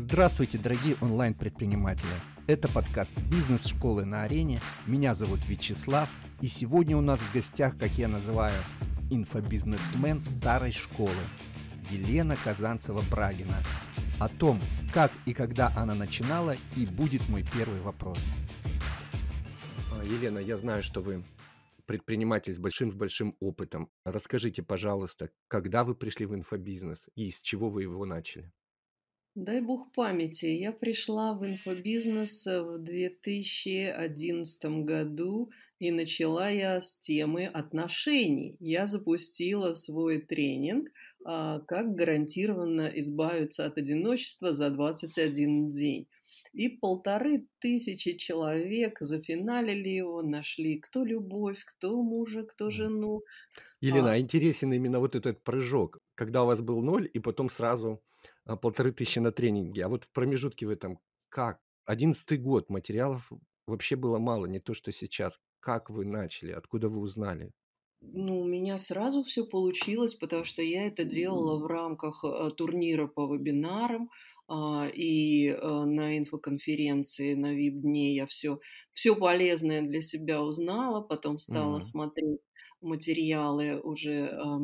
Здравствуйте, дорогие онлайн-предприниматели! Это подкаст «Бизнес-школы на арене». Меня зовут Вячеслав, и сегодня у нас в гостях, как я называю, инфобизнесмен старой школы Елена Казанцева-Брагина. О том, как и когда она начинала, и будет мой первый вопрос. А, Елена, я знаю, что вы предприниматель с большим-большим опытом. Расскажите, пожалуйста, когда вы пришли в инфобизнес и с чего вы его начали? Дай бог памяти, я пришла в инфобизнес э, в 2011 году, и начала я с темы отношений. Я запустила свой тренинг а, «Как гарантированно избавиться от одиночества за 21 день». И полторы тысячи человек зафиналили его, нашли кто любовь, кто мужа, кто жену. Елена, а интересен именно вот этот прыжок, когда у вас был ноль, и потом сразу а, полторы тысячи на тренинге. А вот в промежутке в этом как? Одиннадцатый год, материалов вообще было мало, не то что сейчас. Как вы начали? Откуда вы узнали? Ну, у меня сразу все получилось, потому что я это делала в рамках э, турнира по вебинарам, а, и э, на инфоконференции, на VIP-дне я все, все полезное для себя узнала, потом стала mm смотреть материалы уже а,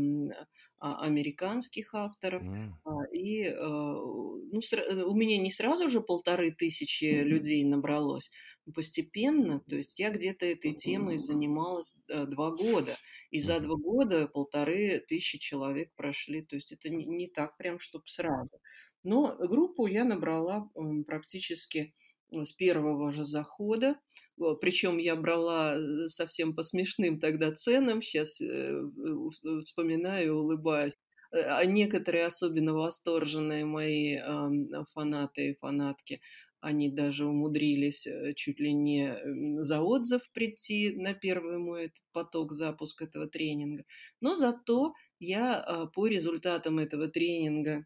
американских авторов. Mm. И э, ну, э, у меня не сразу же полторы тысячи людей набралось, постепенно. То есть я где-то этой темой занималась э, два года. И за два года полторы тысячи человек прошли. То есть это не, не так прям, чтобы сразу. Но группу я набрала практически с первого же захода. Причем я брала э, совсем по смешным тогда ценам. Сейчас э, вспоминаю, улыбаюсь. Э, а некоторые особенно восторженные мои фанаты и фанатки, они даже умудрились чуть ли не за отзыв прийти на первый мой этот поток запуска этого тренинга. Но зато я по результатам этого тренинга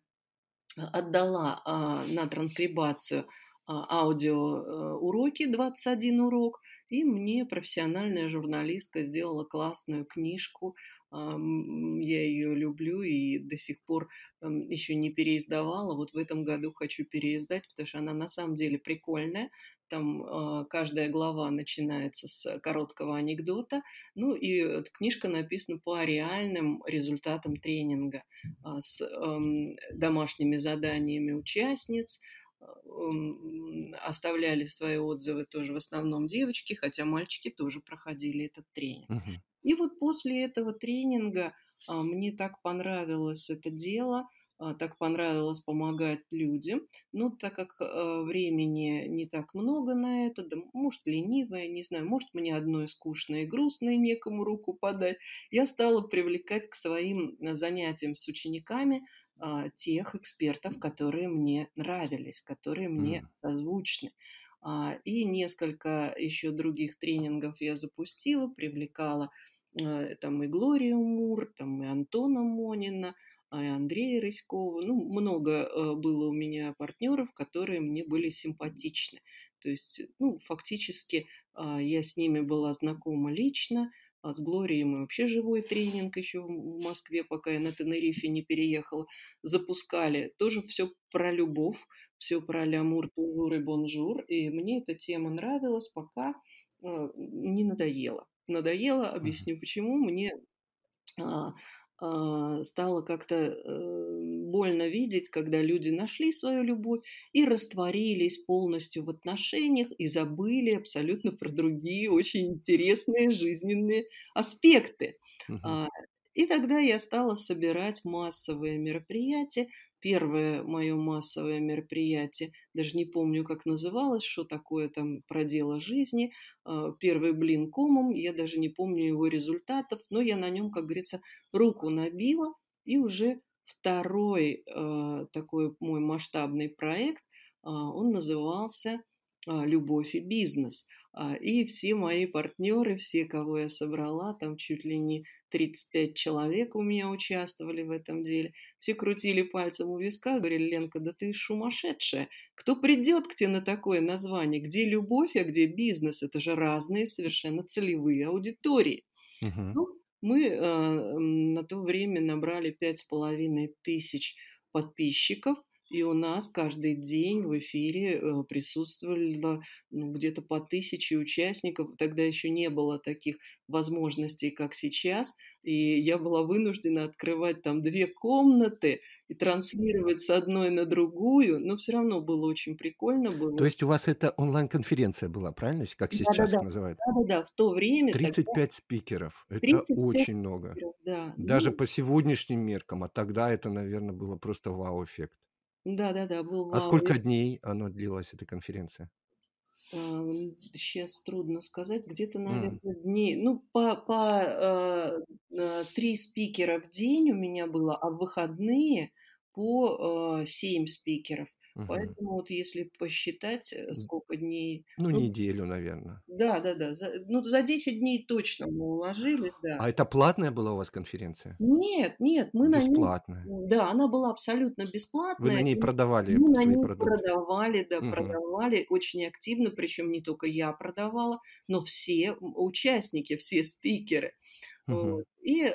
отдала на транскрибацию а, аудиоуроки, э, 21 урок, и мне профессиональная журналистка сделала классную книжку. Я ее люблю и до сих пор эм, еще не переиздавала. Вот в этом году хочу переиздать, потому что она на самом деле прикольная. Там а, каждая глава начинается с короткого анекдота. Ну и книжка написана по реальным результатам тренинга а, с эм, домашними заданиями участниц, оставляли свои отзывы тоже в основном девочки, хотя мальчики тоже проходили этот тренинг. Угу. И вот после этого тренинга а, мне так понравилось это дело, а, так понравилось помогать людям. Но так как а, времени не так много на это, да, может, ленивая, не знаю, может, мне одной скучно и грустно, и некому руку подать, я стала привлекать к своим занятиям с учениками а, тех экспертов, которые мне нравились, которые мне созвучны. А, и несколько еще других тренингов я запустила, привлекала а, там и Глорию Мур, там и Антона Монина, и Андрея Рыськова. Ну, много было у меня партнеров, которые мне были симпатичны. То есть, ну, фактически я с ними была знакома лично, а с Глорией мы вообще живой тренинг еще в Москве, пока я на Тенерифе не переехала, запускали. Тоже все про любовь, все про l'amour, toujours и bonjour. И мне эта тема нравилась, пока э, не надоело. Надоело, объясню почему. Мне а, стало как-то э, больно видеть, когда люди нашли свою любовь и растворились полностью в отношениях и забыли абсолютно про другие очень интересные жизненные аспекты. Uh-huh. И тогда я стала собирать массовые мероприятия, первое мое массовое мероприятие, даже не помню, как называлось, что такое там про дело жизни, а, первый блин комом, я даже не помню его результатов, но я на нем, как говорится, руку набила, и уже второй э, такой мой масштабный проект, э, он назывался а, «Любовь и бизнес». А, и все мои партнеры, все, кого я собрала, там чуть ли не 35 человек у меня участвовали в этом деле, все крутили пальцем у виска, говорили, Ленка, да ты сумасшедшая, кто придет к тебе на такое название, где любовь, а где бизнес, это же разные совершенно целевые аудитории. Uh-huh. Ну, мы э, на то время набрали пять с половиной тысяч подписчиков, И у нас каждый день в эфире э, присутствовало ну, где-то по тысяче участников. Тогда еще не было таких возможностей, как сейчас. И я была вынуждена открывать там две комнаты и транслировать с одной на другую. Но все равно было очень прикольно. Было. То есть у вас это онлайн-конференция была, правильно? Как сейчас да, да, называют? Да-да-да, в то время... 35 тогда... спикеров. Это 35 очень много. Спикеров, да. Даже ну... по сегодняшним меркам. А тогда это, наверное, было просто вау-эффект. Да-да-да, был А сколько дней оно длилась, эта конференция? Сейчас трудно сказать, где-то, наверное, дней, ну, по, по э, э, три спикера в день у меня было, а в выходные по э, семь спикеров. Угу. Поэтому вот если посчитать, э, сколько дней... Ну, ну неделю, наверное. Да, да, да. За, ну, за 10 дней точно мы уложились, да. А это платная была у вас конференция? Нет, нет, мы на ней... Бесплатная. Да, она была абсолютно бесплатная. Вы на ней продавали Мы на свои ней продукты? продавали, да, угу. продавали очень активно, причем не только я продавала, но все участники, все спикеры. Вот. И э,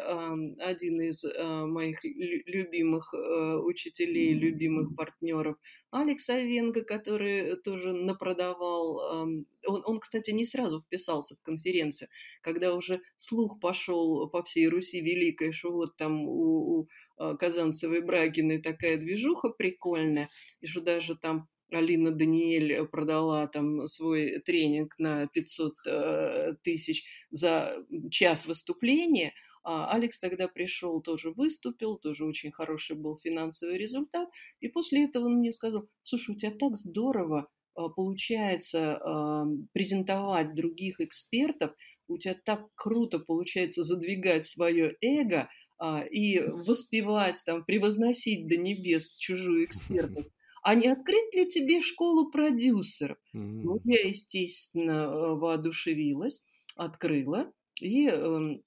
один из э, моих любимых э, учителей, любимых партнеров, Алекс Авенко, который тоже напродавал. Э, он, он, кстати, не сразу вписался в конференцию, когда уже слух пошел по всей Руси Великой, что вот там у, у э, Казанцевой Брагиной такая движуха прикольная, и что даже там Алина Даниэль э, продала там свой тренинг на 500 э, тысяч за час выступления, а Алекс тогда пришел, тоже выступил, тоже очень хороший был финансовый результат. И после этого он мне сказал, слушай, у тебя так здорово а, получается а, презентовать других экспертов, у тебя так круто получается задвигать свое эго и воспевать, там, превозносить до небес чужую экспертность а не открыть ли тебе школу продюсеров? Mm-hmm. Ну, я, естественно, э, воодушевилась, открыла, и эм,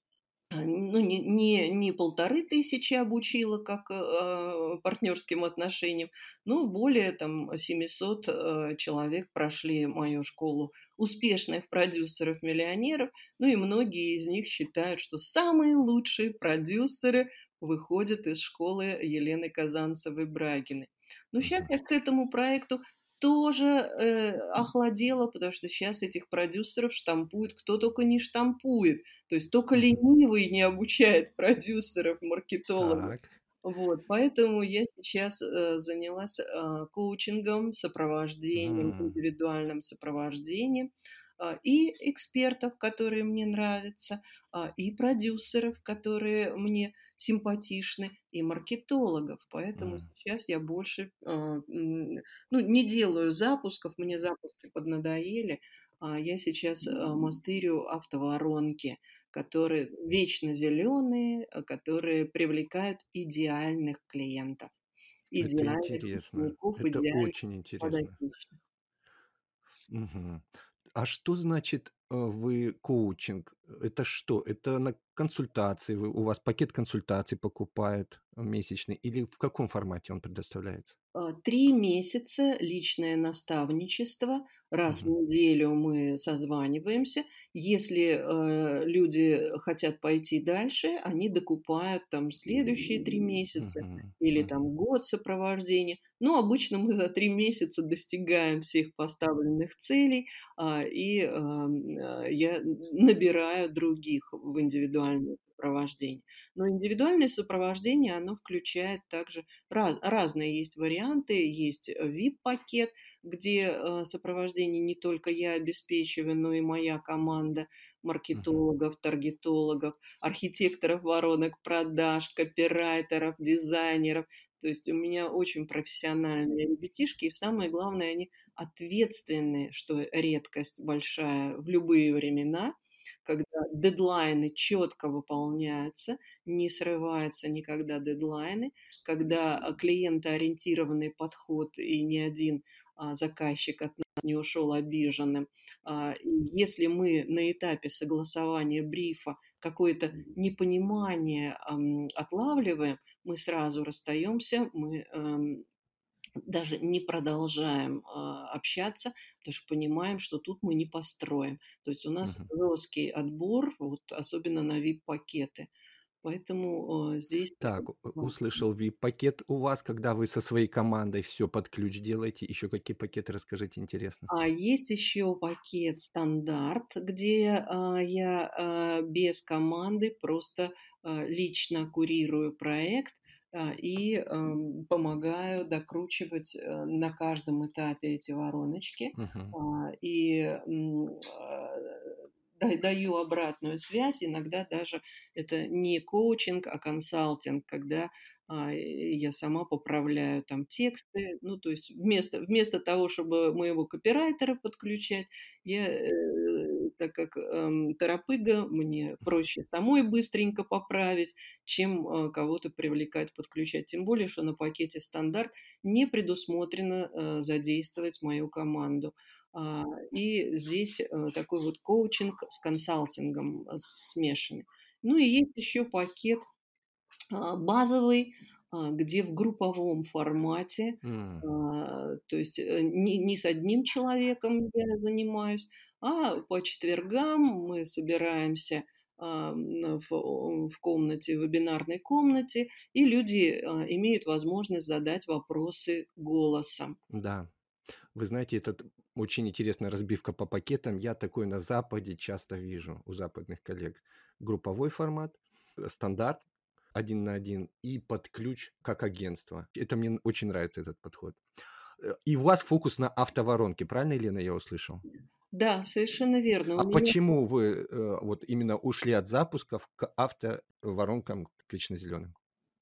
ну, не, не, не полторы тысячи обучила как э, партнерским отношениям, но более там 700 э, человек прошли мою школу успешных продюсеров-миллионеров, ну и многие из них считают, что самые лучшие продюсеры выходят из школы Елены Казанцевой-Брагиной. Но сейчас я к этому проекту тоже э, охладела, потому что сейчас этих продюсеров штампует кто только не штампует. То есть только ленивый не обучает продюсеров, маркетологов. Так. Вот, поэтому я сейчас э, занялась э, коучингом, сопровождением, mm. индивидуальным сопровождением. А, и экспертов, которые мне нравятся, а, и продюсеров, которые мне симпатичны, и маркетологов. Поэтому mm. сейчас я больше а, ну, не делаю запусков, мне запуски поднадоели. Я сейчас мастерю автоворонки, которые вечно зеленые, которые привлекают идеальных клиентов. Идеальных Это интересно. Это очень интересно. Угу. А что значит, э, вы коучинг? Это что? Это на консультации, у вас пакет консультаций покупают месячный или в каком формате он предоставляется? А, три месяца личное наставничество. Раз в неделю мы созваниваемся. Если э, люди хотят пойти дальше, они докупают там следующие три месяца или там год сопровождения. Но обычно мы за три месяца достигаем всех поставленных целей, а, и ам, а, я набираю других в индивидуальное сопровождение. Но индивидуальное сопровождение, оно включает также раз, разные есть варианты. Есть VIP-пакет, где э, сопровождение не только я обеспечиваю, но и моя команда маркетологов, таргетологов, архитекторов воронок продаж, копирайтеров, дизайнеров. То есть у меня очень профессиональные ребятишки, и самое главное, они ответственные, что редкость большая в любые времена – когда дедлайны четко выполняются, не срываются никогда дедлайны, когда а, клиентоориентированный подход и ни один а, заказчик от нас не ушел обиженным. А, если мы на этапе согласования брифа какое-то непонимание отлавливаем, мы сразу расстаемся, мы эм, даже не продолжаем э, общаться, потому что понимаем, что тут мы не построим. То есть у нас uh-huh. жесткий отбор, вот особенно на VIP-пакеты. Поэтому э, здесь... Так, услышал VIP-пакет у вас, когда вы со своей командой все под ключ делаете. Еще какие пакеты, расскажите, интересно. А есть еще пакет стандарт, где а, я а, без команды просто а, лично курирую проект и а, помогаю докручивать а, на каждом этапе эти вороночки. А, и а, даю обратную связь, иногда даже это не коучинг, а консалтинг, когда а, я сама поправляю там тексты, ну, то есть вместо, вместо того, чтобы моего копирайтера подключать, я, э, так как э, торопыга, мне проще самой быстренько поправить, чем э, кого-то привлекать, подключать. Тем более, что на пакете стандарт не предусмотрено э, задействовать мою команду. А, и здесь э, такой вот коучинг с консалтингом э, смешанный. Ну и есть еще пакет а, базовый, а, где в групповом формате, mm. то есть э, не, не с одним человеком я занимаюсь, а по четвергам мы собираемся в, в комнате, в вебинарной комнате, и люди имеют возможность задать вопросы голосом. Да. Вы знаете, это очень интересная разбивка по пакетам. Я такой на Западе часто вижу у западных коллег. Групповой формат, стандарт один на один и под ключ как агентство. Это мне очень нравится этот подход. Э, и у вас фокус на автоворонке, правильно, Елена, я услышал? Да, совершенно верно. А меня... почему вы э, вот именно ушли от запусков к автоворонкам клично-зеленым?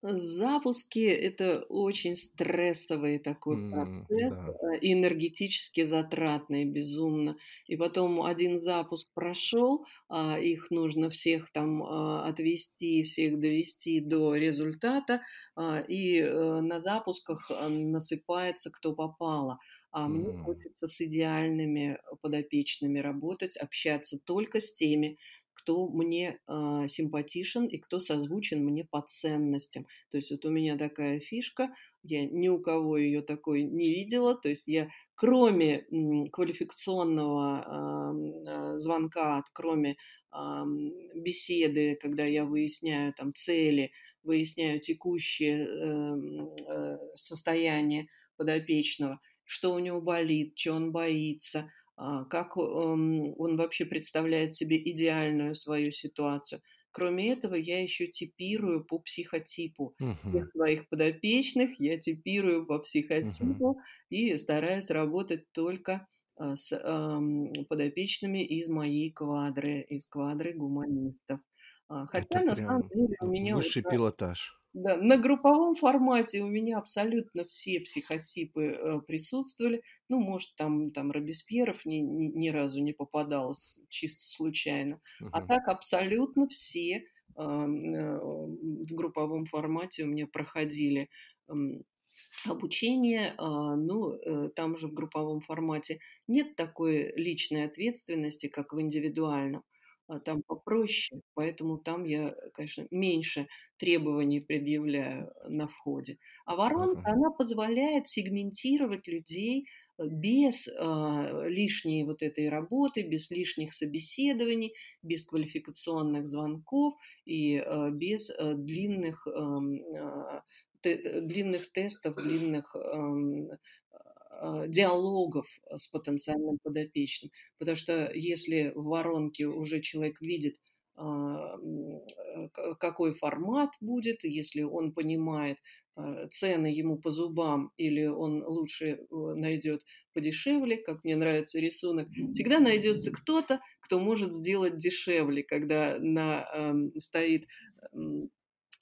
Запуски – это очень стрессовый такой М, процесс, да. э, энергетически затратный безумно. И потом один запуск прошел, а их нужно всех там а, отвести, всех довести до результата, а, и э, на запусках а, насыпается кто попало. А мне М, хочется с идеальными подопечными работать, общаться только с теми, кто мне э, симпатичен и кто созвучен мне по ценностям. То есть вот у меня такая фишка, я ни у кого ее такой не видела, то есть я кроме м, квалификационного э, звонка, кроме э, беседы, когда я выясняю там цели, выясняю текущее э, э, состояние подопечного, что у него болит, что он боится – а, как эм, он вообще представляет себе идеальную свою ситуацию. Кроме этого, я еще типирую по психотипу всех своих подопечных, я типирую по психотипу и стараюсь работать только а, с ам, подопечными из моей квадры, из квадры гуманистов. А, Хотя Это на самом деле у меня высший на- пилотаж. Да, на групповом формате у меня абсолютно все психотипы э, присутствовали. Ну, может, там, там Робеспьеров ни, ни, ни разу не попадалось чисто случайно. А Мгм. так абсолютно все э, э, в групповом формате у меня проходили обучение. а, Ну, э, там же в групповом формате нет такой личной ответственности, как в индивидуальном а там попроще, поэтому там я, конечно, меньше требований предъявляю на входе. А воронка, Ага. она позволяет сегментировать людей э, без а, лишней вот этой работы, без лишних собеседований, без квалификационных звонков и а, без а, длинных, те- длинных тестов, длинных а, диалогов с потенциальным подопечным. Потому что если в воронке уже человек видит, а, э, какой формат будет, если он понимает, а, цены ему по зубам или он лучше э, найдет подешевле, как мне нравится рисунок, всегда найдется кто-то, кто может сделать дешевле, когда на, стоит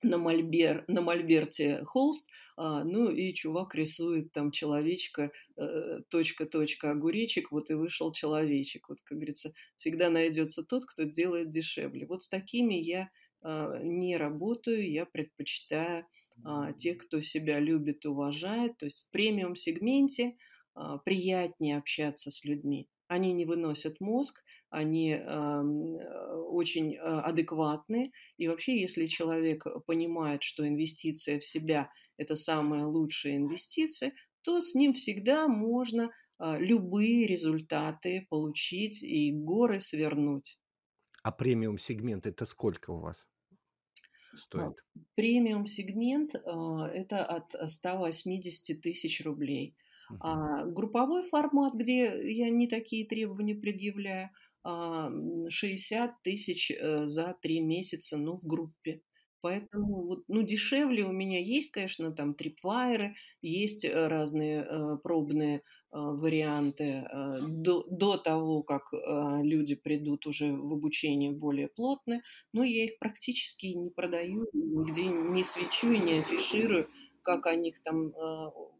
на, мольбер, на мольберте холст, а, ну и чувак рисует там человечка, э, точка, точка, огуречек, вот и вышел человечек. Вот, как говорится, всегда найдется тот, кто делает дешевле. Вот с такими я а, не работаю, я предпочитаю а, тех, кто себя любит уважает. То есть в премиум-сегменте а, приятнее общаться с людьми. Они не выносят мозг, они ам, э, очень а, адекватны. И вообще, если человек понимает, что инвестиция в себя – это самая лучшая инвестиция, то с ним всегда можно а, любые результаты получить и горы свернуть. А премиум сегмент это сколько у вас? стоит? Премиум-сегмент это от 180 тысяч рублей. Угу. А групповой формат, где я не такие требования предъявляю, 60 тысяч э, за три месяца, ну, в группе. Поэтому вот, ну, дешевле у меня есть, конечно, там трипвайеры, есть э, разные э, пробные варианты до, до того, как люди придут уже в обучение более плотное, но я их практически не продаю, нигде не свечу и не афиширую, как о них там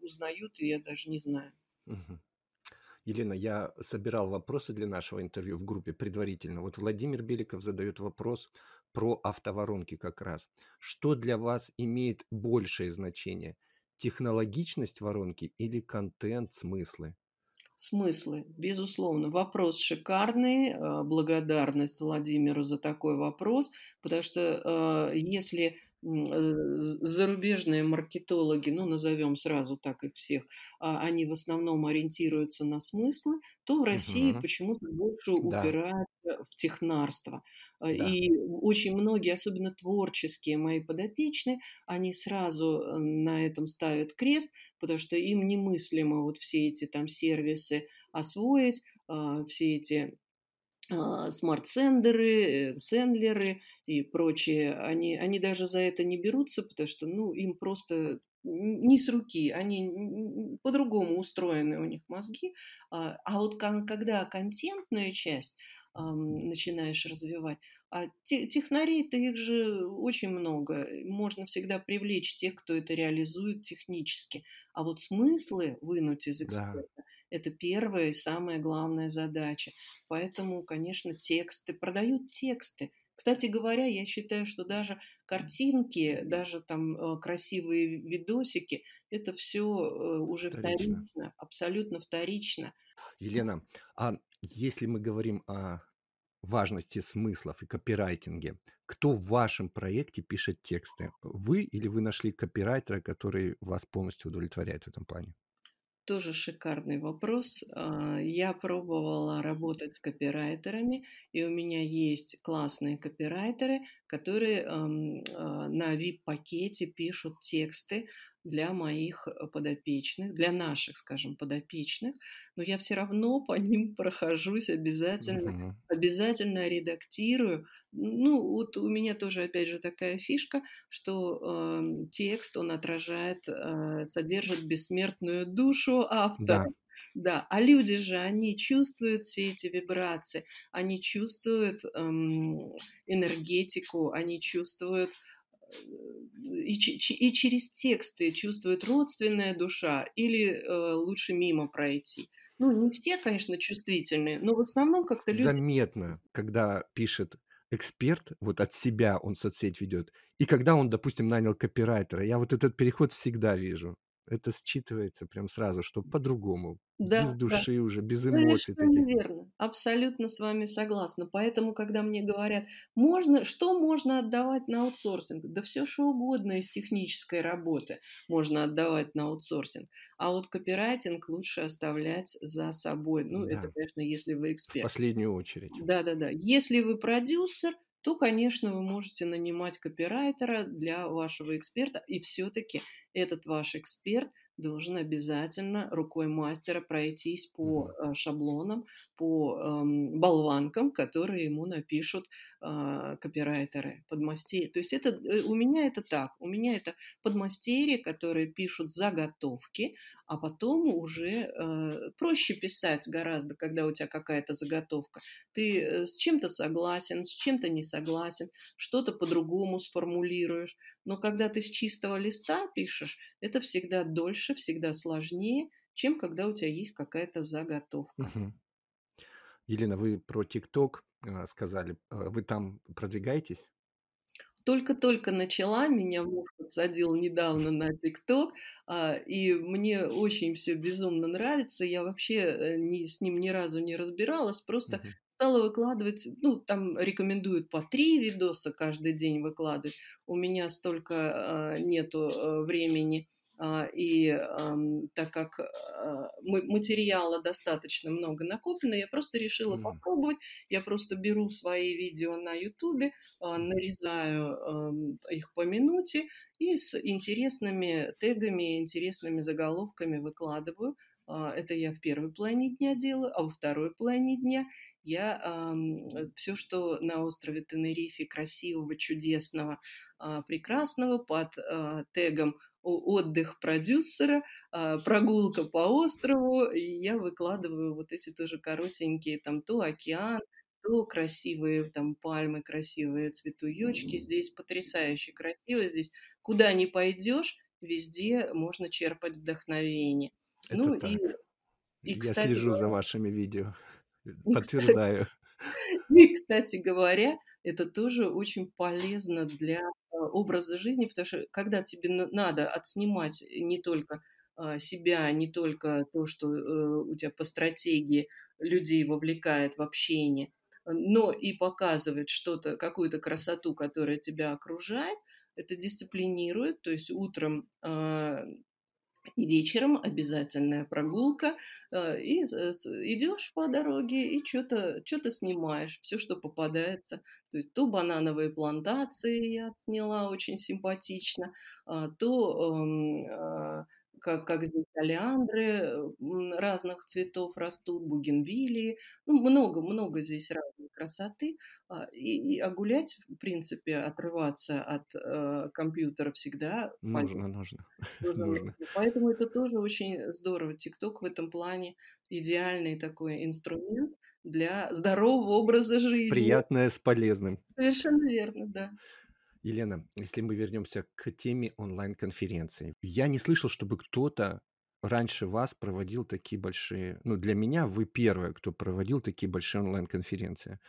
узнают, и я даже не знаю. Угу. Елена, я собирал вопросы для нашего интервью в группе предварительно. Вот Владимир Беликов задает вопрос про автоворонки как раз. Что для вас имеет большее значение? Технологичность воронки или контент, смыслы? Смыслы, безусловно. Вопрос шикарный. Э, благодарность Владимиру за такой вопрос, потому что э, если зарубежные маркетологи, ну, назовем сразу так их всех, а, они в основном ориентируются на смыслы, то в России угу. почему-то больше да. упираются в технарство. А, да. И очень многие, особенно творческие мои подопечные, они сразу э, на этом ставят крест, потому что им немыслимо вот все эти там сервисы освоить, а, все эти смарт-сендеры, э, сендлеры и прочие, они, они даже за это не берутся, потому что ну, им просто не с руки, они по-другому устроены у них мозги. А, а вот когда контентная часть начинаешь развивать, а технарей-то их же очень много, можно всегда привлечь тех, кто это реализует технически. А вот смыслы вынуть из эксперта, да это первая и самая главная задача. Поэтому, конечно, тексты, продают тексты. Кстати говоря, я считаю, что даже картинки, даже там э, красивые видосики, это все э, уже вторично. вторично, абсолютно вторично. Елена, а если мы говорим о важности смыслов и копирайтинге, кто в вашем проекте пишет тексты? Вы или вы нашли копирайтера, который вас полностью удовлетворяет в этом плане? Тоже шикарный вопрос. А, я пробовала работать с копирайтерами, и у меня есть классные копирайтеры, которые а, на VIP-пакете пишут тексты для моих э, подопечных, для наших, скажем, подопечных, но я все равно по ним прохожусь обязательно, uh-huh. обязательно редактирую. Ну, вот у меня тоже, опять же, такая фишка, что э, текст, он отражает, э, содержит бессмертную душу автора. Да. Да, а люди же, они чувствуют все эти вибрации, они чувствуют эм, энергетику, они чувствуют и, и через тексты чувствует родственная душа или э, лучше мимо пройти. Ну, не все, конечно, чувствительные, но в основном как-то люди... Заметно, когда пишет эксперт, вот от себя он соцсеть ведет, и когда он, допустим, нанял копирайтера, я вот этот переход всегда вижу. Это считывается прям сразу, что по-другому. Да, без души да. уже, без эмоций. Совершенно таких. верно. Абсолютно с вами согласна. Поэтому, когда мне говорят, можно, что можно отдавать на аутсорсинг? Да все что угодно из технической работы можно отдавать на аутсорсинг. А вот копирайтинг лучше оставлять за собой. Ну, да. это, конечно, если вы эксперт. В последнюю очередь. Да-да-да. Если вы продюсер, то, конечно, вы можете нанимать копирайтера для вашего эксперта, и все-таки этот ваш эксперт – должен обязательно рукой мастера пройтись по э, шаблонам, по э, болванкам, которые ему напишут э, копирайтеры, подмастерья. То есть это, э, у меня это так, у меня это подмастерья, которые пишут заготовки, а потом уже э, проще писать гораздо, когда у тебя какая-то заготовка. Ты э, с чем-то согласен, с чем-то не согласен, что-то по-другому сформулируешь. Но когда ты с чистого листа пишешь, это всегда дольше, всегда сложнее, чем когда у тебя есть какая-то заготовка. Угу. Елена, вы про ТикТок э, сказали. Э, вы там продвигаетесь? Только-только начала, меня муж подсадил недавно на ТикТок, а, и мне очень все безумно нравится. Я вообще э, ни, с ним ни разу не разбиралась, просто uh-huh. стала выкладывать, ну, там рекомендуют по три видоса каждый день выкладывать. У меня столько а, нету а, времени и так как а, материала достаточно много накоплено, я просто решила попробовать. Я просто беру свои видео на Ютубе, нарезаю их по минуте и с интересными тегами, интересными заголовками выкладываю. Это я в первой половине дня делаю, а во второй половине дня я э, все, что на острове Тенерифе красивого, чудесного, э, прекрасного под э, тегом отдых продюсера, прогулка по острову, и я выкладываю вот эти тоже коротенькие, там то океан, то красивые там пальмы, красивые цветуёчки, здесь потрясающе красиво, здесь куда ни пойдешь, везде можно черпать вдохновение. Это ну так. и, и кстати, Я слежу за вашими видео. Подтверждаю. И, кстати говоря, это тоже очень полезно для э, образа жизни, потому что когда тебе надо отснимать не только а, себя, не только то, что э, у тебя по стратегии людей вовлекает в общение, но и показывать что-то, какую-то красоту, которая тебя окружает, это дисциплинирует, то есть утром а, и вечером обязательная прогулка, э, и идешь по дороге и что-то что снимаешь, все, что попадается. То есть то банановые плантации я сняла очень симпатично, а, то эм, а, как, как здесь олеандры разных цветов растут, бугенвилии, ну, много-много здесь разной красоты. А, и, и, а гулять, в принципе, отрываться от э, компьютера всегда нужно, нужно, нужно, нужно. Поэтому это тоже очень здорово. ТикТок в этом плане идеальный такой инструмент для здорового образа жизни. Приятное с полезным. Совершенно верно, да. Елена, если мы вернемся к теме онлайн-конференции. Я не слышал, чтобы кто-то раньше вас проводил такие большие... Ну, для меня вы первая, кто проводил такие большие онлайн-конференции.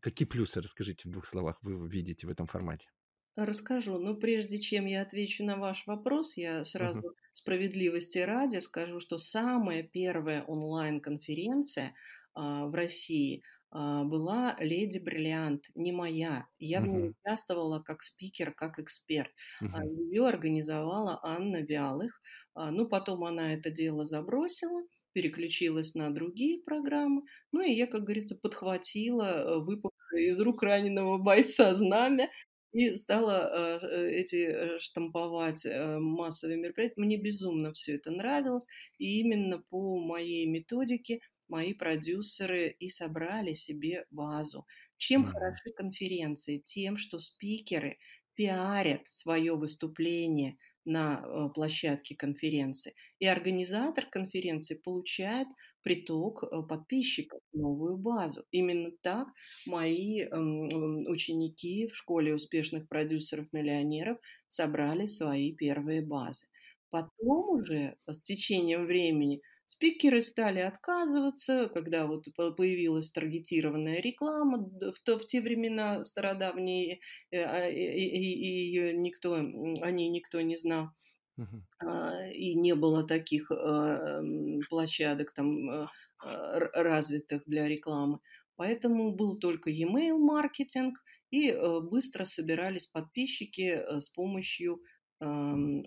Какие плюсы, расскажите в двух словах, вы видите в этом формате? Расскажу. Но прежде чем я отвечу на ваш вопрос, я сразу угу. справедливости ради скажу, что самая первая онлайн-конференция а, в России была «Леди Бриллиант», не моя. Я в ней участвовала как спикер, как эксперт. А, Ее организовала Анна Вялых. А, ну, потом она это дело забросила, переключилась на другие программы. Ну, и я, как говорится, подхватила э, выпавшее из рук раненого бойца знамя и стала э, эти э, штамповать массовые мероприятия. Мне безумно все это нравилось. И именно по моей методике – мои продюсеры и собрали себе базу. Чем mm. хороши конференции? Тем, что спикеры пиарят свое выступление на э, площадке конференции. И организатор конференции получает приток э, подписчиков, новую базу. Именно так мои ученики в школе успешных продюсеров-миллионеров собрали свои первые базы. Потом уже с течением времени Спикеры стали отказываться, когда вот появилась таргетированная реклама, в, то, в те времена стародавние, э, а, и, и, и ее никто, о ней никто не знал. Uh-huh. И не было таких а, площадок там а, развитых для рекламы. Поэтому был только e-mail маркетинг, и э, быстро собирались подписчики э, с помощью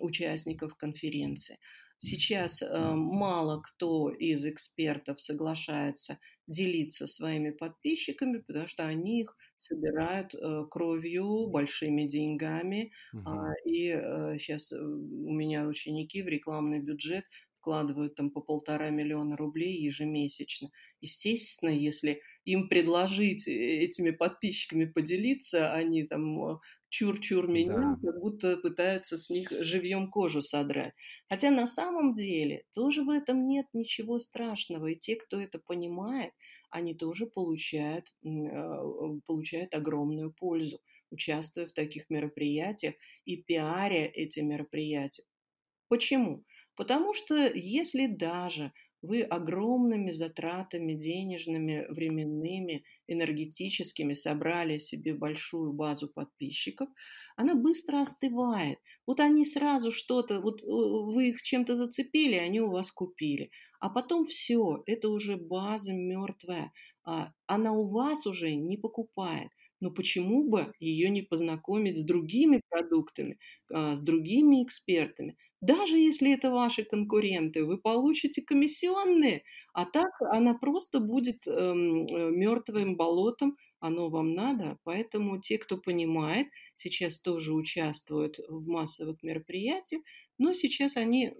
участников конференции. Сейчас э, мало кто из экспертов соглашается делиться своими подписчиками, потому что они их собирают э, кровью, большими деньгами. Угу. И э, сейчас у меня ученики в рекламный бюджет вкладывают там по полтора миллиона рублей ежемесячно. Естественно, если им предложить этими подписчиками поделиться, они там чур-чур меня, да. как будто пытаются с них живьем кожу содрать. Хотя на самом деле тоже в этом нет ничего страшного. И те, кто это понимает, они тоже получают, а, получают огромную пользу, участвуя в таких мероприятиях и пиаря эти мероприятия. Почему? Потому что если даже вы огромными затратами денежными, временными, энергетическими собрали себе большую базу подписчиков, она быстро остывает. Вот они сразу что-то, вот э, вы их чем-то зацепили, они у вас купили. А потом все, это уже база мертвая. А, она у вас уже не покупает. Но почему бы ее не познакомить с другими продуктами, а, с другими экспертами? Даже если это ваши конкуренты, вы получите комиссионные, а так она просто будет эм, э, мертвым болотом, оно вам надо. Поэтому те, кто понимает, сейчас тоже участвуют в массовых мероприятиях, но сейчас они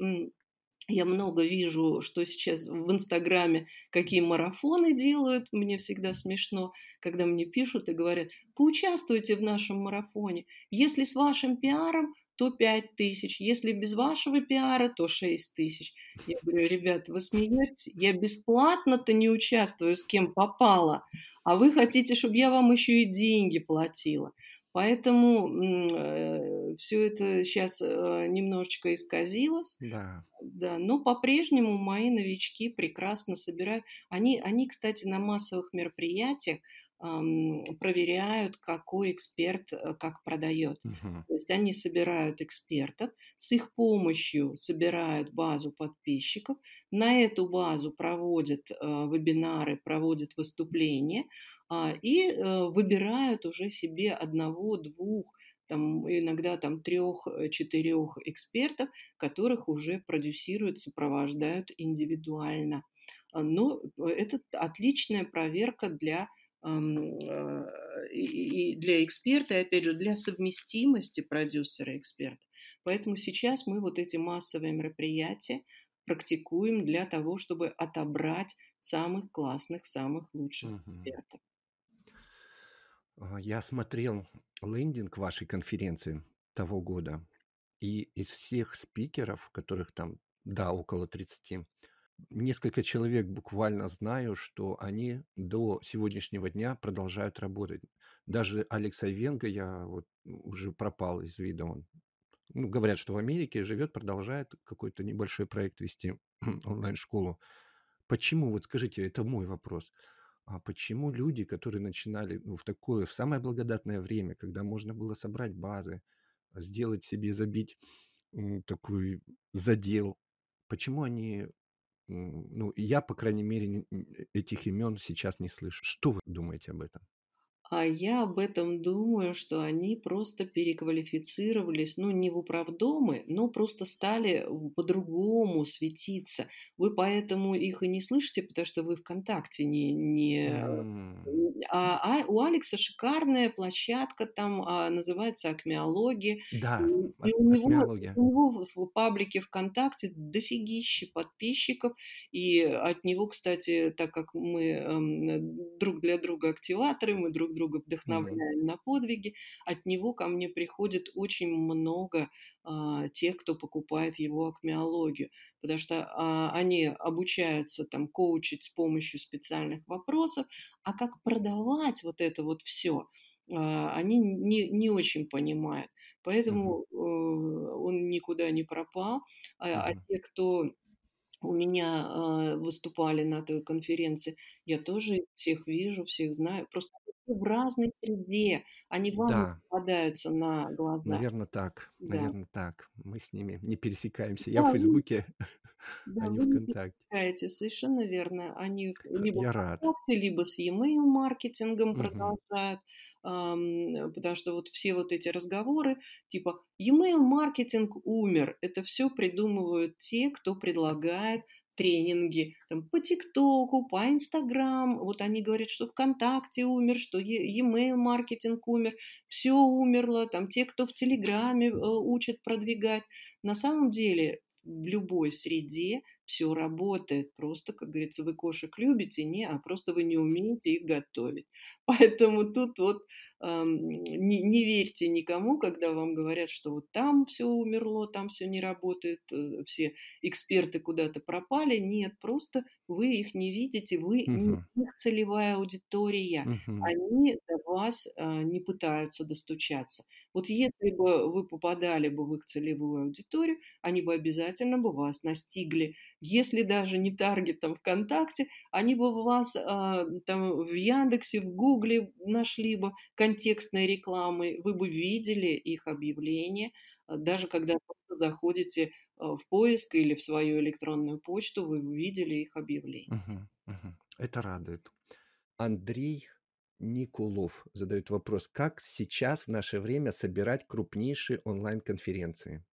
я много вижу, что сейчас в Инстаграме какие марафоны делают. Мне всегда смешно, когда мне пишут и говорят, поучаствуйте в нашем марафоне. Если с вашим пиаром, то 5 тысяч. Если без вашего пиара, то 6 тысяч. Я говорю, ребята, вы смеетесь? Я бесплатно-то не участвую, с кем попало. А вы хотите, чтобы я вам еще и деньги платила. Поэтому э, все это сейчас э, немножечко исказилось. Да. Да, но по-прежнему мои новички прекрасно собирают. Они, они, кстати, на массовых мероприятиях проверяют, какой эксперт э, как продает. Угу. То есть они собирают экспертов, с их помощью собирают базу подписчиков, на эту базу проводят э, вебинары, проводят выступления а, и э, выбирают уже себе одного, двух, там, иногда там трех-четырех экспертов, которых уже продюсируют, сопровождают индивидуально. А, но это отличная проверка для и для эксперта, и опять же для совместимости продюсера и эксперта. Поэтому сейчас мы вот эти массовые мероприятия практикуем для того, чтобы отобрать самых классных, самых лучших угу. экспертов. А, я смотрел лендинг вашей конференции того года, и из всех спикеров, которых там, да, около 30, несколько человек буквально знаю, что они до сегодняшнего дня продолжают работать. Даже Алекса Венга я вот уже пропал из вида. Он, ну, говорят, что в Америке живет, продолжает какой-то небольшой проект вести, онлайн-школу. Почему, вот скажите, это мой вопрос. А почему люди, которые начинали ну, в такое, в самое благодатное время, когда можно было собрать базы, сделать себе, забить такой задел, почему они ну, я, по крайней мере, этих имен сейчас не слышу. Что вы думаете об этом? А я об этом думаю, что они просто переквалифицировались, ну, не в управдомы, но просто стали по-другому светиться. Вы поэтому их и не слышите, потому что вы ВКонтакте не... не... А, а у Алекса шикарная площадка, там а, называется Акмеология. Да, и, и у, него, у него в, в паблике ВКонтакте дофигища подписчиков, и от него, кстати, так как мы э, друг для друга активаторы, мы друг друга вдохновляем mm-hmm. на подвиги, от него ко мне приходит очень много а, тех, кто покупает его акмеологию, потому что а, они обучаются там коучить с помощью специальных вопросов, а как продавать вот это вот все, а, они не, не очень понимают. Поэтому uh-huh. он никуда не пропал. А, а те, кто у меня выступали на той конференции, я тоже всех вижу, всех знаю. Просто в разной среде, они вам Да, попадаются на глаза. наверное, так. Да. Наверное, так. Мы с ними не пересекаемся. Я в Да, вы, Фейсбуке, да, а не вы не ВКонтакте. пересекаете, совершенно верно. Они либо Я рад. ВКонтакте, либо с e-mail маркетингом Мгм. продолжают, ам, потому что вот все вот эти разговоры, типа e-mail маркетинг умер, это все придумывают те, кто предлагает тренинги там, по ТикТоку, по Инстаграм. Вот они говорят, что ВКонтакте умер, что e-mail маркетинг умер, все умерло. Там те, кто в Телеграме э, учат продвигать. На самом деле в любой среде все работает. Просто, как говорится, вы кошек любите, не, а просто вы не умеете их готовить. Поэтому тут вот эм, не, не верьте никому, когда вам говорят, что вот там все умерло, там все не работает, э, все эксперты куда-то пропали. Нет, просто вы их не видите, вы не их целевая аудитория. Мгм. Они до вас э, не пытаются достучаться. Вот если бы вы попадали бы в их целевую аудиторию, они бы обязательно бы вас настигли если даже не таргетом ВКонтакте, они бы вас а, там в Яндексе, в Гугле нашли бы контекстной рекламой, вы бы видели их объявления, а, даже когда заходите а, в поиск или в свою электронную почту, вы видели их объявления. Мгм. Мгм. Это радует. Андрей Никулов задает вопрос, как сейчас в наше время собирать крупнейшие онлайн-конференции?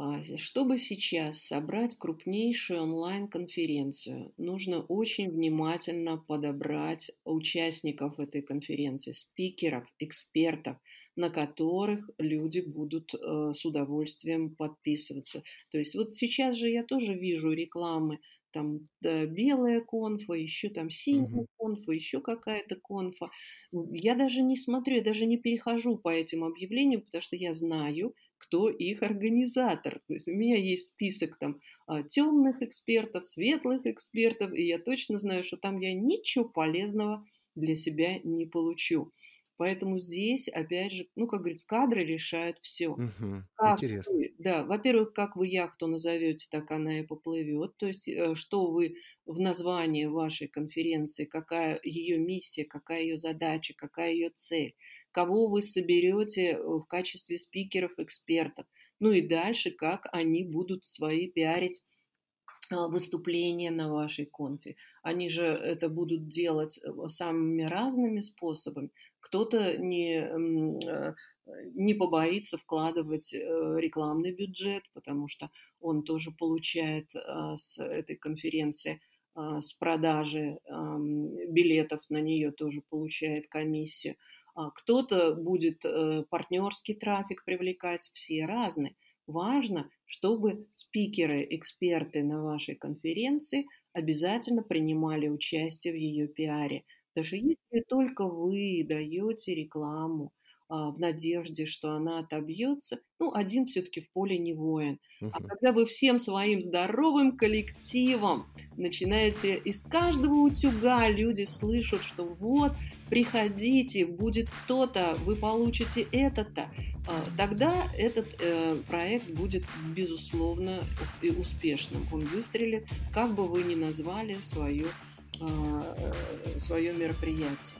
А, чтобы сейчас собрать крупнейшую онлайн-конференцию, нужно очень внимательно подобрать участников этой конференции, спикеров, экспертов, на которых люди будут э, с удовольствием подписываться. То есть вот сейчас же я тоже вижу рекламы, там да, белая конфа, еще там синяя конфа, еще какая-то конфа. Я даже не смотрю, я даже не перехожу по этим объявлениям, потому что я знаю, кто их организатор. То есть у меня есть список там а, темных экспертов, светлых экспертов, и я точно знаю, что там я ничего полезного для себя не получу. Поэтому здесь, опять же, ну, как говорится, кадры решают все. Угу, интересно. Вы, да, во-первых, как вы яхту назовете, так она и поплывет. То есть, э, что вы в названии вашей конференции, какая ее миссия, какая ее задача, какая ее цель, кого вы соберете э, в качестве спикеров, экспертов. Ну и дальше, как они будут свои пиарить выступления на вашей конфе. Они же это будут делать э, самыми разными способами. Кто-то не, э, не побоится вкладывать э, рекламный бюджет, потому что он тоже получает а, с этой конференции а, с продажи билетов на нее тоже получает комиссию. Кто-то будет партнерский трафик привлекать, все разные. Важно, чтобы спикеры, эксперты на вашей конференции обязательно принимали участие в ее пиаре. Даже если только вы даете рекламу а, в надежде, что она отобьется, ну, один все-таки в поле не воин. Угу. А когда вы всем своим здоровым коллективом начинаете из каждого утюга люди слышат, что вот приходите, будет то-то, вы получите это-то, а, тогда этот э, проект будет, безусловно, успешным. Он выстрелит, как бы вы ни назвали свое, а, свое мероприятие.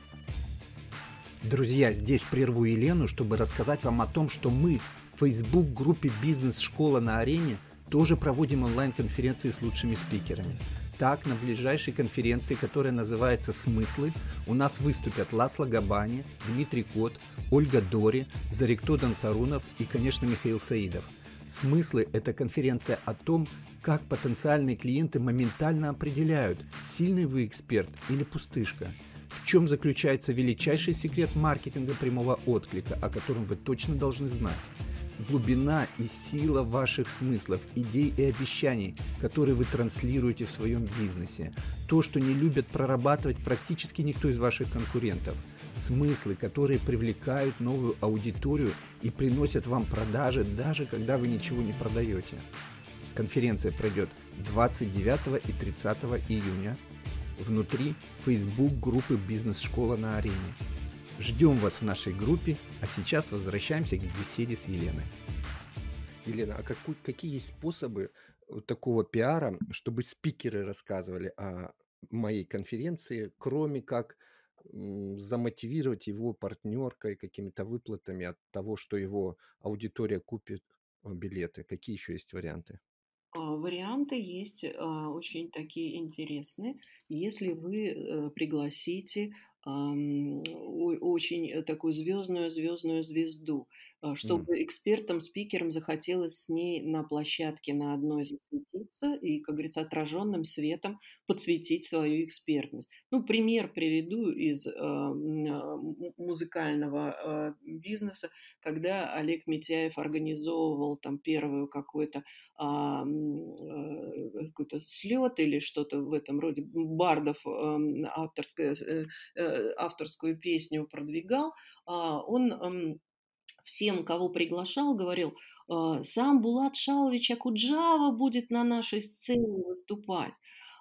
Друзья, здесь прерву Елену, чтобы рассказать вам о том, что мы в Facebook-группе «Бизнес-школа на арене» тоже проводим онлайн-конференции с лучшими спикерами. Так, на ближайшей конференции, которая называется «Смыслы», у нас выступят Ласло Габани, Дмитрий Кот, Ольга Дори, Зарикто Дансарунов и, конечно, Михаил Саидов. «Смыслы» – это конференция о том, как потенциальные клиенты моментально определяют, сильный вы эксперт или пустышка. В чем заключается величайший секрет маркетинга прямого отклика, о котором вы точно должны знать глубина и сила ваших смыслов, идей и обещаний, которые вы транслируете в своем бизнесе. То, что не любят прорабатывать практически никто из ваших конкурентов. Смыслы, которые привлекают новую аудиторию и приносят вам продажи, даже когда вы ничего не продаете. Конференция пройдет 29 и 30 июня внутри Facebook группы «Бизнес-школа на арене». Ждем вас в нашей группе, а сейчас возвращаемся к беседе с Еленой. Елена, а какой, какие есть способы такого пиара, чтобы спикеры рассказывали о моей конференции, кроме как замотивировать его партнеркой, какими-то выплатами от того, что его аудитория купит э, билеты? Какие еще есть варианты? А, варианты есть а, очень такие интересные. Если вы э, пригласите очень э, такую звездную звездную звезду, чтобы mm. экспертам, спикерам захотелось с ней на площадке на одной засветиться и, как говорится, отраженным светом подсветить свою экспертность. Ну, пример приведу из э, музыкального э, бизнеса, когда Олег Митяев организовывал там первую какой-то а, э, какой-то слет или что-то в этом роде, Бардов эм, э, э, авторскую песню продвигал, а, он всем, кого приглашал, говорил, сам Булат Шалович Акуджава будет на нашей сцене выступать.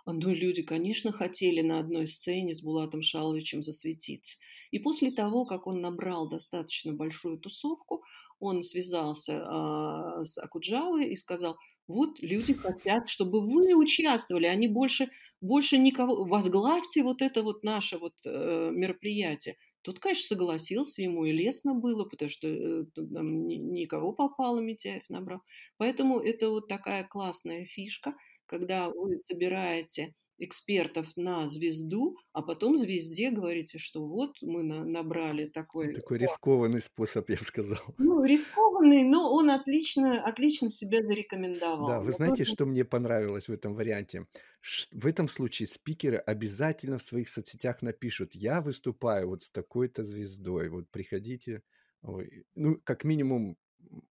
Ну, люди, конечно, хотели на одной сцене с Булатом Шаловичем засветиться. И после того, как он набрал достаточно большую тусовку, он связался э, с Акуджавой и сказал, вот люди хотят, чтобы вы участвовали, они больше, больше никого, возглавьте вот это вот наше вот э, мероприятие. Тут, конечно, согласился, ему и лестно было, потому что э, там никого попало, Митяев набрал. Поэтому это вот такая классная фишка – когда вы собираете экспертов на звезду, а потом звезде говорите, что вот мы на, набрали такой... Такой рискованный способ, я бы сказал. Ну, рискованный, но он отлично, отлично себя зарекомендовал. Да, вы знаете, что мне понравилось в этом варианте? В этом случае спикеры обязательно в своих соцсетях напишут, я выступаю вот с такой-то звездой, вот приходите, ну, как минимум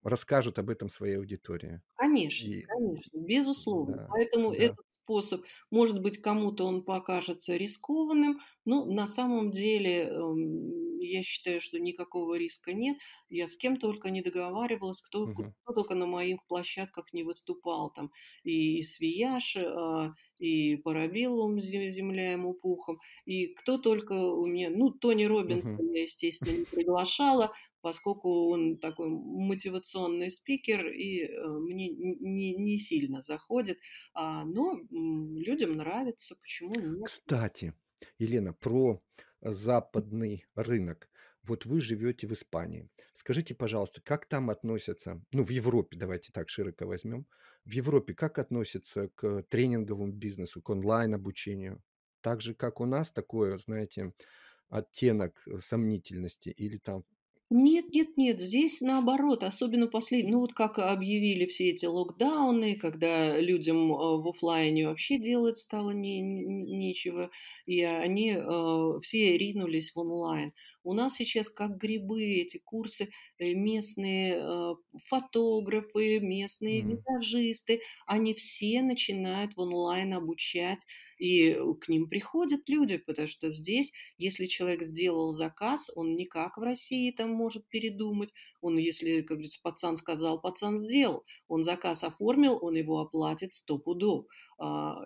расскажут об этом своей аудитории. Конечно, И, конечно, безусловно. да, Поэтому да. этот способ, может быть, кому-то он покажется рискованным, но на самом деле эм, я считаю, что никакого риска нет. Я с кем только не договаривалась, кто, Мгм. кто только на моих площадках не выступал. Там и Свияш, а, и Парабеллум «Земля ему пухом», и кто только у меня... Ну, Тони Робинса Мгм. я, естественно, не приглашала, поскольку он такой мотивационный спикер и э, мне не, не сильно заходит, а, но людям нравится, почему нет. Кстати, Елена, про западный рынок. Вот вы живете в Испании. Скажите, пожалуйста, как там относятся, ну, в Европе, давайте так широко возьмем, в Европе как относятся к тренинговому бизнесу, к онлайн-обучению? Так же, как у нас, такое, знаете, оттенок сомнительности или там нет, нет, нет, здесь наоборот, особенно последний, ну вот как объявили все эти локдауны, когда людям э, в офлайне вообще делать стало не, не- нечего, и они э, все ринулись в онлайн. У нас сейчас как грибы эти курсы, э, местные э, фотографы, местные Мгм. визажисты, они все начинают в онлайн обучать, и к ним приходят люди, потому что здесь, если человек сделал заказ, он никак в России там может передумать. Он, если, как говорится, пацан сказал, пацан сделал. Он заказ оформил, он его оплатит сто пудов. А,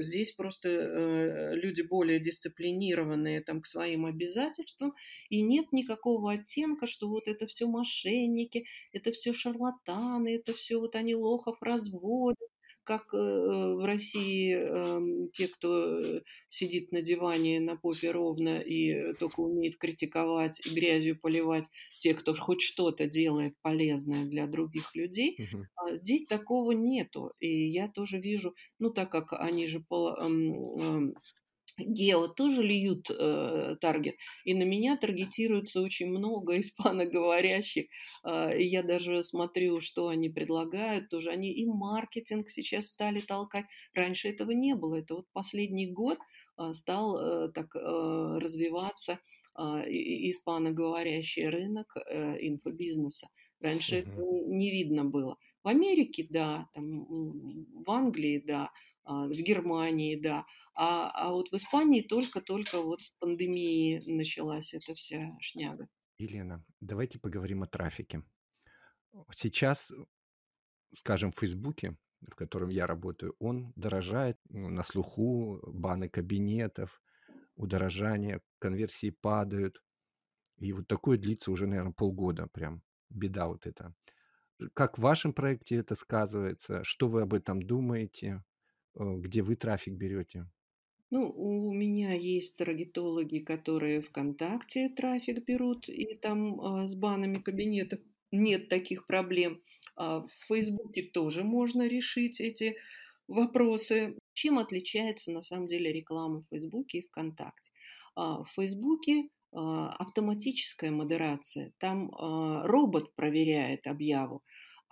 здесь просто э, люди более дисциплинированные там, к своим обязательствам, и нет никакого оттенка, что вот это все мошенники, это все шарлатаны, это все вот они лохов разводят, как э, в России эм, те, кто э, сидит на диване на попе ровно и только умеет критиковать и грязью поливать, те, кто хоть что-то делает полезное для других людей, угу. здесь такого нету. И я тоже вижу, ну так как они же Гео тоже льют э, таргет, и на меня таргетируется очень много испаноговорящих. Э, я даже смотрю, что они предлагают, тоже они и маркетинг сейчас стали толкать. Раньше этого не было. Это вот последний год э, стал э, так э, развиваться э, испаноговорящий рынок э, инфобизнеса. Раньше uh-huh. это не видно было. В Америке, да, там, в Англии, да, а, в Германии, да. А, а вот в Испании только-только вот с пандемией началась эта вся шняга. Елена, давайте поговорим о трафике. Сейчас, скажем, в Фейсбуке, в котором я работаю, он дорожает ну, на слуху, баны кабинетов, удорожание, конверсии падают. И вот такое длится уже, наверное, полгода прям. Беда вот это. Как в вашем проекте это сказывается? Что вы об этом думаете? Э, где вы трафик берете? Ну, у меня есть таргетологи, которые ВКонтакте трафик берут, и там а, с банами кабинетов нет таких проблем. А в Фейсбуке тоже можно решить эти вопросы. Чем отличается на самом деле реклама в Фейсбуке и ВКонтакте? А, в Фейсбуке а, автоматическая модерация. Там а, робот проверяет объяву.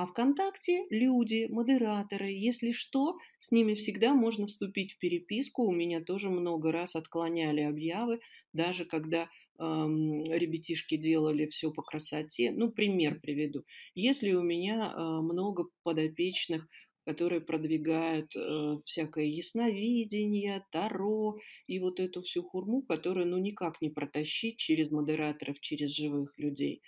А ВКонтакте люди, модераторы, если что, с ними всегда можно вступить в переписку. У меня тоже много раз отклоняли объявы, даже когда эм, ребятишки делали все по красоте. Ну, пример приведу. Если у меня э, много подопечных, которые продвигают э, всякое ясновидение, таро и вот эту всю хурму, которую ну никак не протащить через модераторов, через живых людей.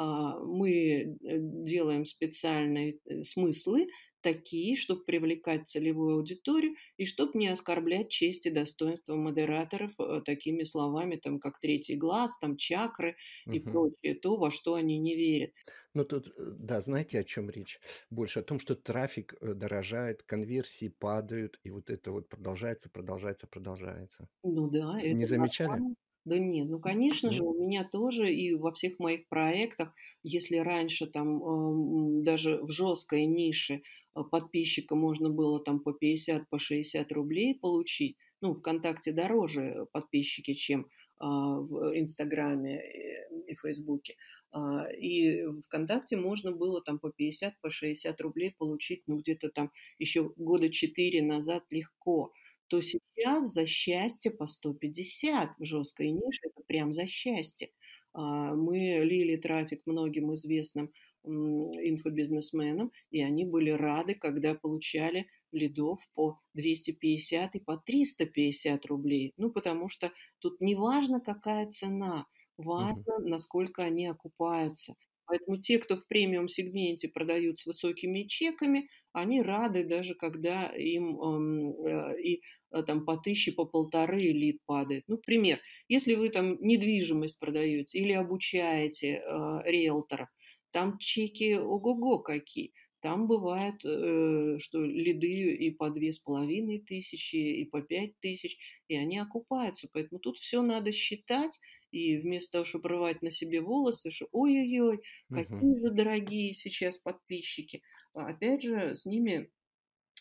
А, мы э, делаем специальные э, смыслы, такие, чтобы привлекать целевую аудиторию и чтобы не оскорблять честь и достоинство модераторов э, такими словами, там, как третий глаз, там, чакры и угу. прочее, то, во что они не верят. Ну, тут, да, знаете, о чем речь? Больше о том, что трафик дорожает, конверсии падают, и вот это вот продолжается, продолжается, продолжается. Ну да. Не замечали? Нормально. Да нет, ну, конечно же, у меня тоже и во всех моих проектах, если раньше там э, даже в жесткой нише э, подписчика можно было там по 50, по 60 рублей получить, ну, ВКонтакте дороже подписчики, чем а, в Инстаграме и Фейсбуке. А, и ВКонтакте можно было там по 50, по 60 рублей получить, ну, где-то там еще года 4 назад легко то сейчас за счастье по 150 в жесткой нише, это прям за счастье. А, мы лили трафик многим известным инфобизнесменам, и они были рады, когда получали лидов по 250 и по 350 рублей. Ну, потому что тут не важно, какая цена, важно, угу. насколько они окупаются. Поэтому те, кто в премиум-сегменте продают с высокими чеками, они рады даже, когда им э, и там по тысяче, по полторы лид падает. Ну, пример. Если вы там недвижимость продаете или обучаете э, риэлторов, там чеки ого-го какие. Там бывает, э, что лиды и по две с половиной тысячи, и по пять тысяч, и они окупаются. Поэтому тут все надо считать, и вместо того, чтобы рвать на себе волосы, что ой-ой-ой, какие угу. же дорогие сейчас подписчики. А опять же, с ними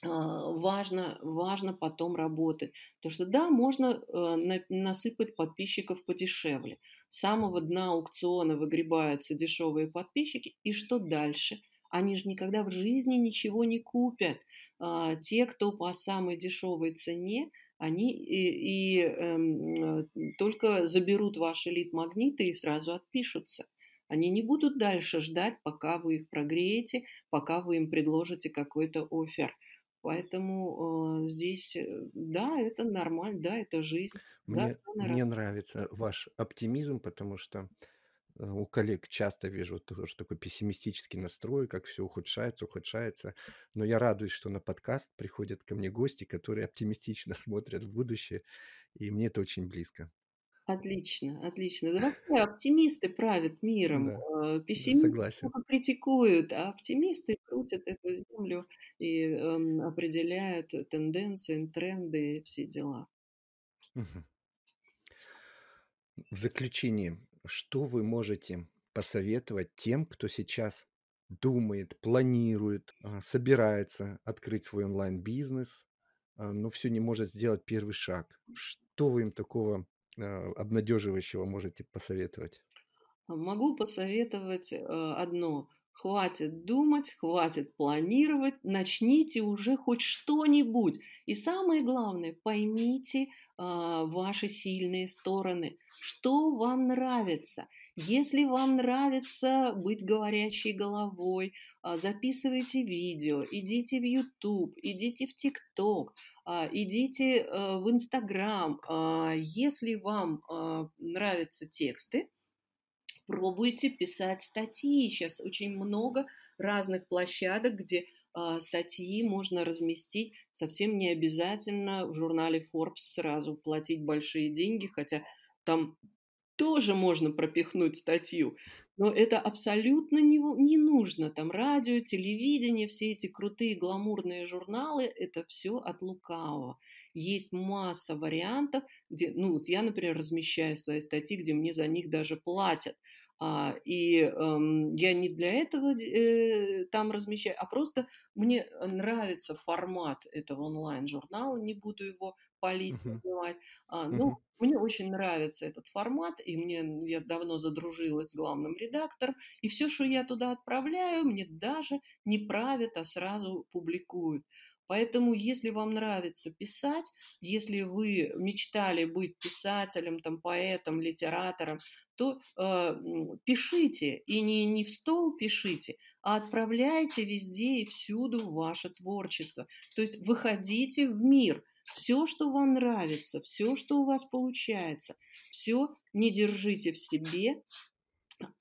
важно, важно потом работать. Потому что да, можно э, насыпать подписчиков подешевле. С самого дна аукциона выгребаются дешевые подписчики. И что дальше? Они же никогда в жизни ничего не купят. А, те, кто по самой дешевой цене, они и, и э, только заберут ваши лид-магниты и сразу отпишутся. Они не будут дальше ждать, пока вы их прогреете, пока вы им предложите какой-то офер. Поэтому э, здесь, э, да, это нормально, да, это жизнь. Мне, да, мне нравится ваш оптимизм, потому что Э, у коллег часто вижу тоже такой пессимистический настрой, как все ухудшается, ухудшается. Но я радуюсь, что на подкаст приходят ко мне гости, которые оптимистично смотрят в будущее, и мне это очень близко. Отлично, отлично. Да вообще оптимисты правят миром, да, э, пессимисты согласен. критикуют, а оптимисты крутят эту землю и э, определяют тенденции, тренды, все дела. В заключение, что вы можете посоветовать тем, кто сейчас думает, планирует, а, собирается открыть свой онлайн-бизнес, а, но все не может сделать первый шаг? Что вы им такого обнадеживающего можете посоветовать? Могу посоветовать одно. Хватит думать, хватит планировать, начните уже хоть что-нибудь. И самое главное, поймите, а, ваши сильные стороны, что вам нравится. Если вам нравится быть говорящей головой, а, записывайте видео, идите в YouTube, идите в TikTok, а, идите э, в Instagram. Если вам нравятся тексты, пробуйте писать статьи. Сейчас очень много разных площадок, где а, статьи можно разместить. Совсем не обязательно в журнале Forbes сразу платить большие деньги, хотя там тоже можно пропихнуть статью. Но это абсолютно не, не нужно. Там радио, телевидение, все эти крутые гламурные журналы, это все от лукавого. Есть масса вариантов, где, ну вот я, например, размещаю свои статьи, где мне за них даже платят. А, и эм, я не для этого э, там размещаю, а просто мне нравится формат этого онлайн-журнала, не буду его полить, uh-huh. называть. А, ну, uh-huh. мне очень нравится этот формат, и мне я давно задружилась с главным редактором, и все, что я туда отправляю, мне даже не правят, а сразу публикуют. Поэтому, если вам нравится писать, если вы мечтали быть писателем, там, поэтом, литератором, то э, пишите, и не, не в стол пишите, а отправляйте везде и всюду ваше творчество. То есть выходите в мир. Все, что вам нравится, все, что у вас получается, все не держите в себе,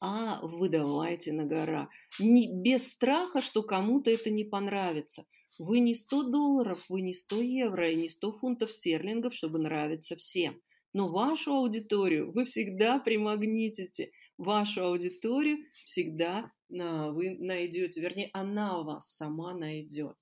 а выдавайте на гора. Не, без страха, что кому-то это не понравится. Вы не 100 долларов, вы не 100 евро и не 100 фунтов стерлингов, чтобы нравиться всем. Но вашу аудиторию вы всегда примагнитите. Вашу аудиторию всегда а, вы найдете, вернее, она вас сама найдет.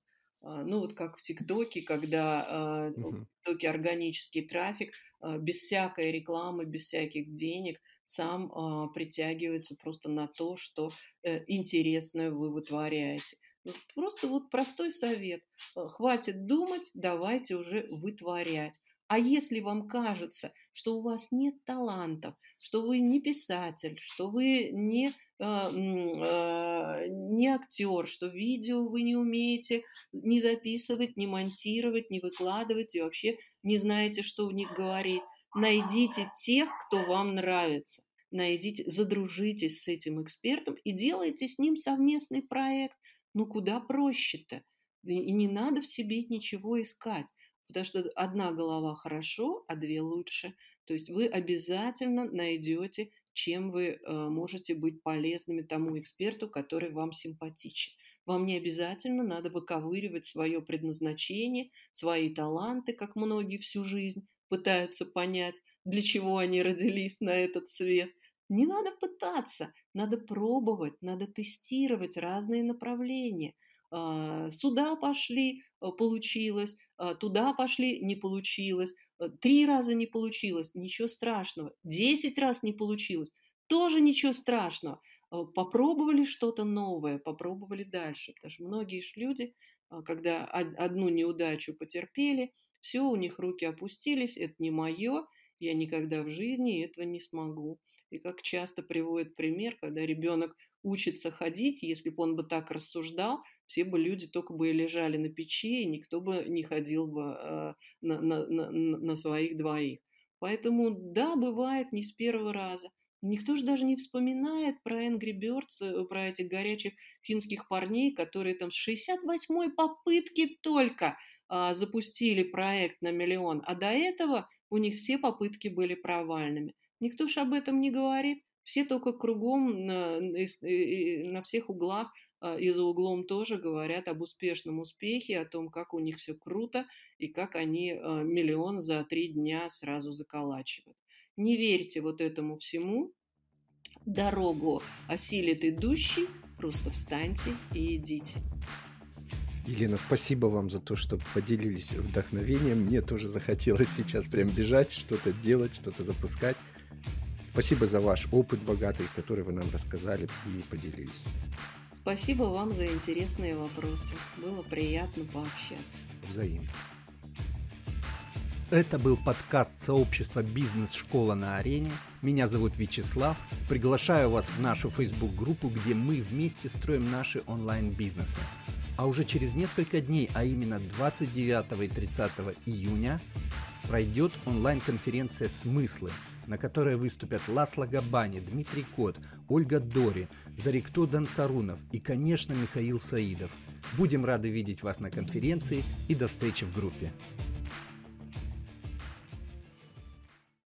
А, ну, вот как в ТикТоке, когда uh-huh. в ТикТоке органический трафик, без всякой рекламы, без всяких денег сам притягивается просто на то, что э, интересное вы вытворяете. Ну, просто вот простой совет. Хватит думать, давайте уже вытворять. А если вам кажется, что у вас нет талантов, что вы не писатель, что вы не, не актер, что видео вы не умеете не записывать, не монтировать, не выкладывать и вообще не знаете, что в них говорить, найдите тех, кто вам нравится. Найдите, задружитесь с этим экспертом и делайте с ним совместный проект. Ну куда проще-то? И не надо в себе ничего искать. Потому что одна голова хорошо, а две лучше. То есть вы обязательно найдете, чем вы э, можете быть полезными тому эксперту, который вам симпатичен. Вам не обязательно надо выковыривать свое предназначение, свои таланты, как многие всю жизнь пытаются понять, для чего они родились на этот свет. Не надо пытаться, надо пробовать, надо тестировать разные направления. А, сюда пошли, э, получилось, а, туда пошли, не получилось, три раза не получилось, ничего страшного, десять раз не получилось, тоже ничего страшного. А, попробовали что-то новое, попробовали дальше, потому что многие люди, а, когда одну неудачу потерпели, все, у них руки опустились, это не мое, я никогда в жизни этого не смогу. И как часто приводит пример, когда ребенок учится ходить, если бы он бы так рассуждал, все бы люди только бы лежали на печи, и никто бы не ходил бы э, на, на, на, на своих двоих. Поэтому, да, бывает не с первого раза. Никто же даже не вспоминает про Angry Birds, э, про этих горячих финских парней, которые там с 68-й попытки только а, запустили проект на миллион, а до этого у них все попытки были провальными. Никто же об этом не говорит. Все только кругом на, на всех углах а, и за углом тоже говорят об успешном успехе, о том, как у них все круто и как они а, миллион за три дня сразу заколачивают. Не верьте вот этому всему. Дорогу осилит идущий, просто встаньте и идите. Елена, спасибо вам за то, что поделились вдохновением. Мне тоже захотелось сейчас прям бежать, что-то делать, что-то запускать. Спасибо за ваш опыт богатый, который вы нам рассказали и поделились. Спасибо вам за интересные вопросы. Было приятно пообщаться. Взаимно. Это был подкаст сообщества «Бизнес-школа на арене». Меня зовут Вячеслав. Приглашаю вас в нашу Facebook-группу, где мы вместе строим наши онлайн-бизнесы. А уже через несколько дней, а именно 29 и 30 июня, пройдет онлайн-конференция «Смыслы», на которой выступят Ласло Габани, Дмитрий Кот, Ольга Дори, Зарикто Дансарунов и, конечно, Михаил Саидов. Будем рады видеть вас на конференции и до встречи в группе.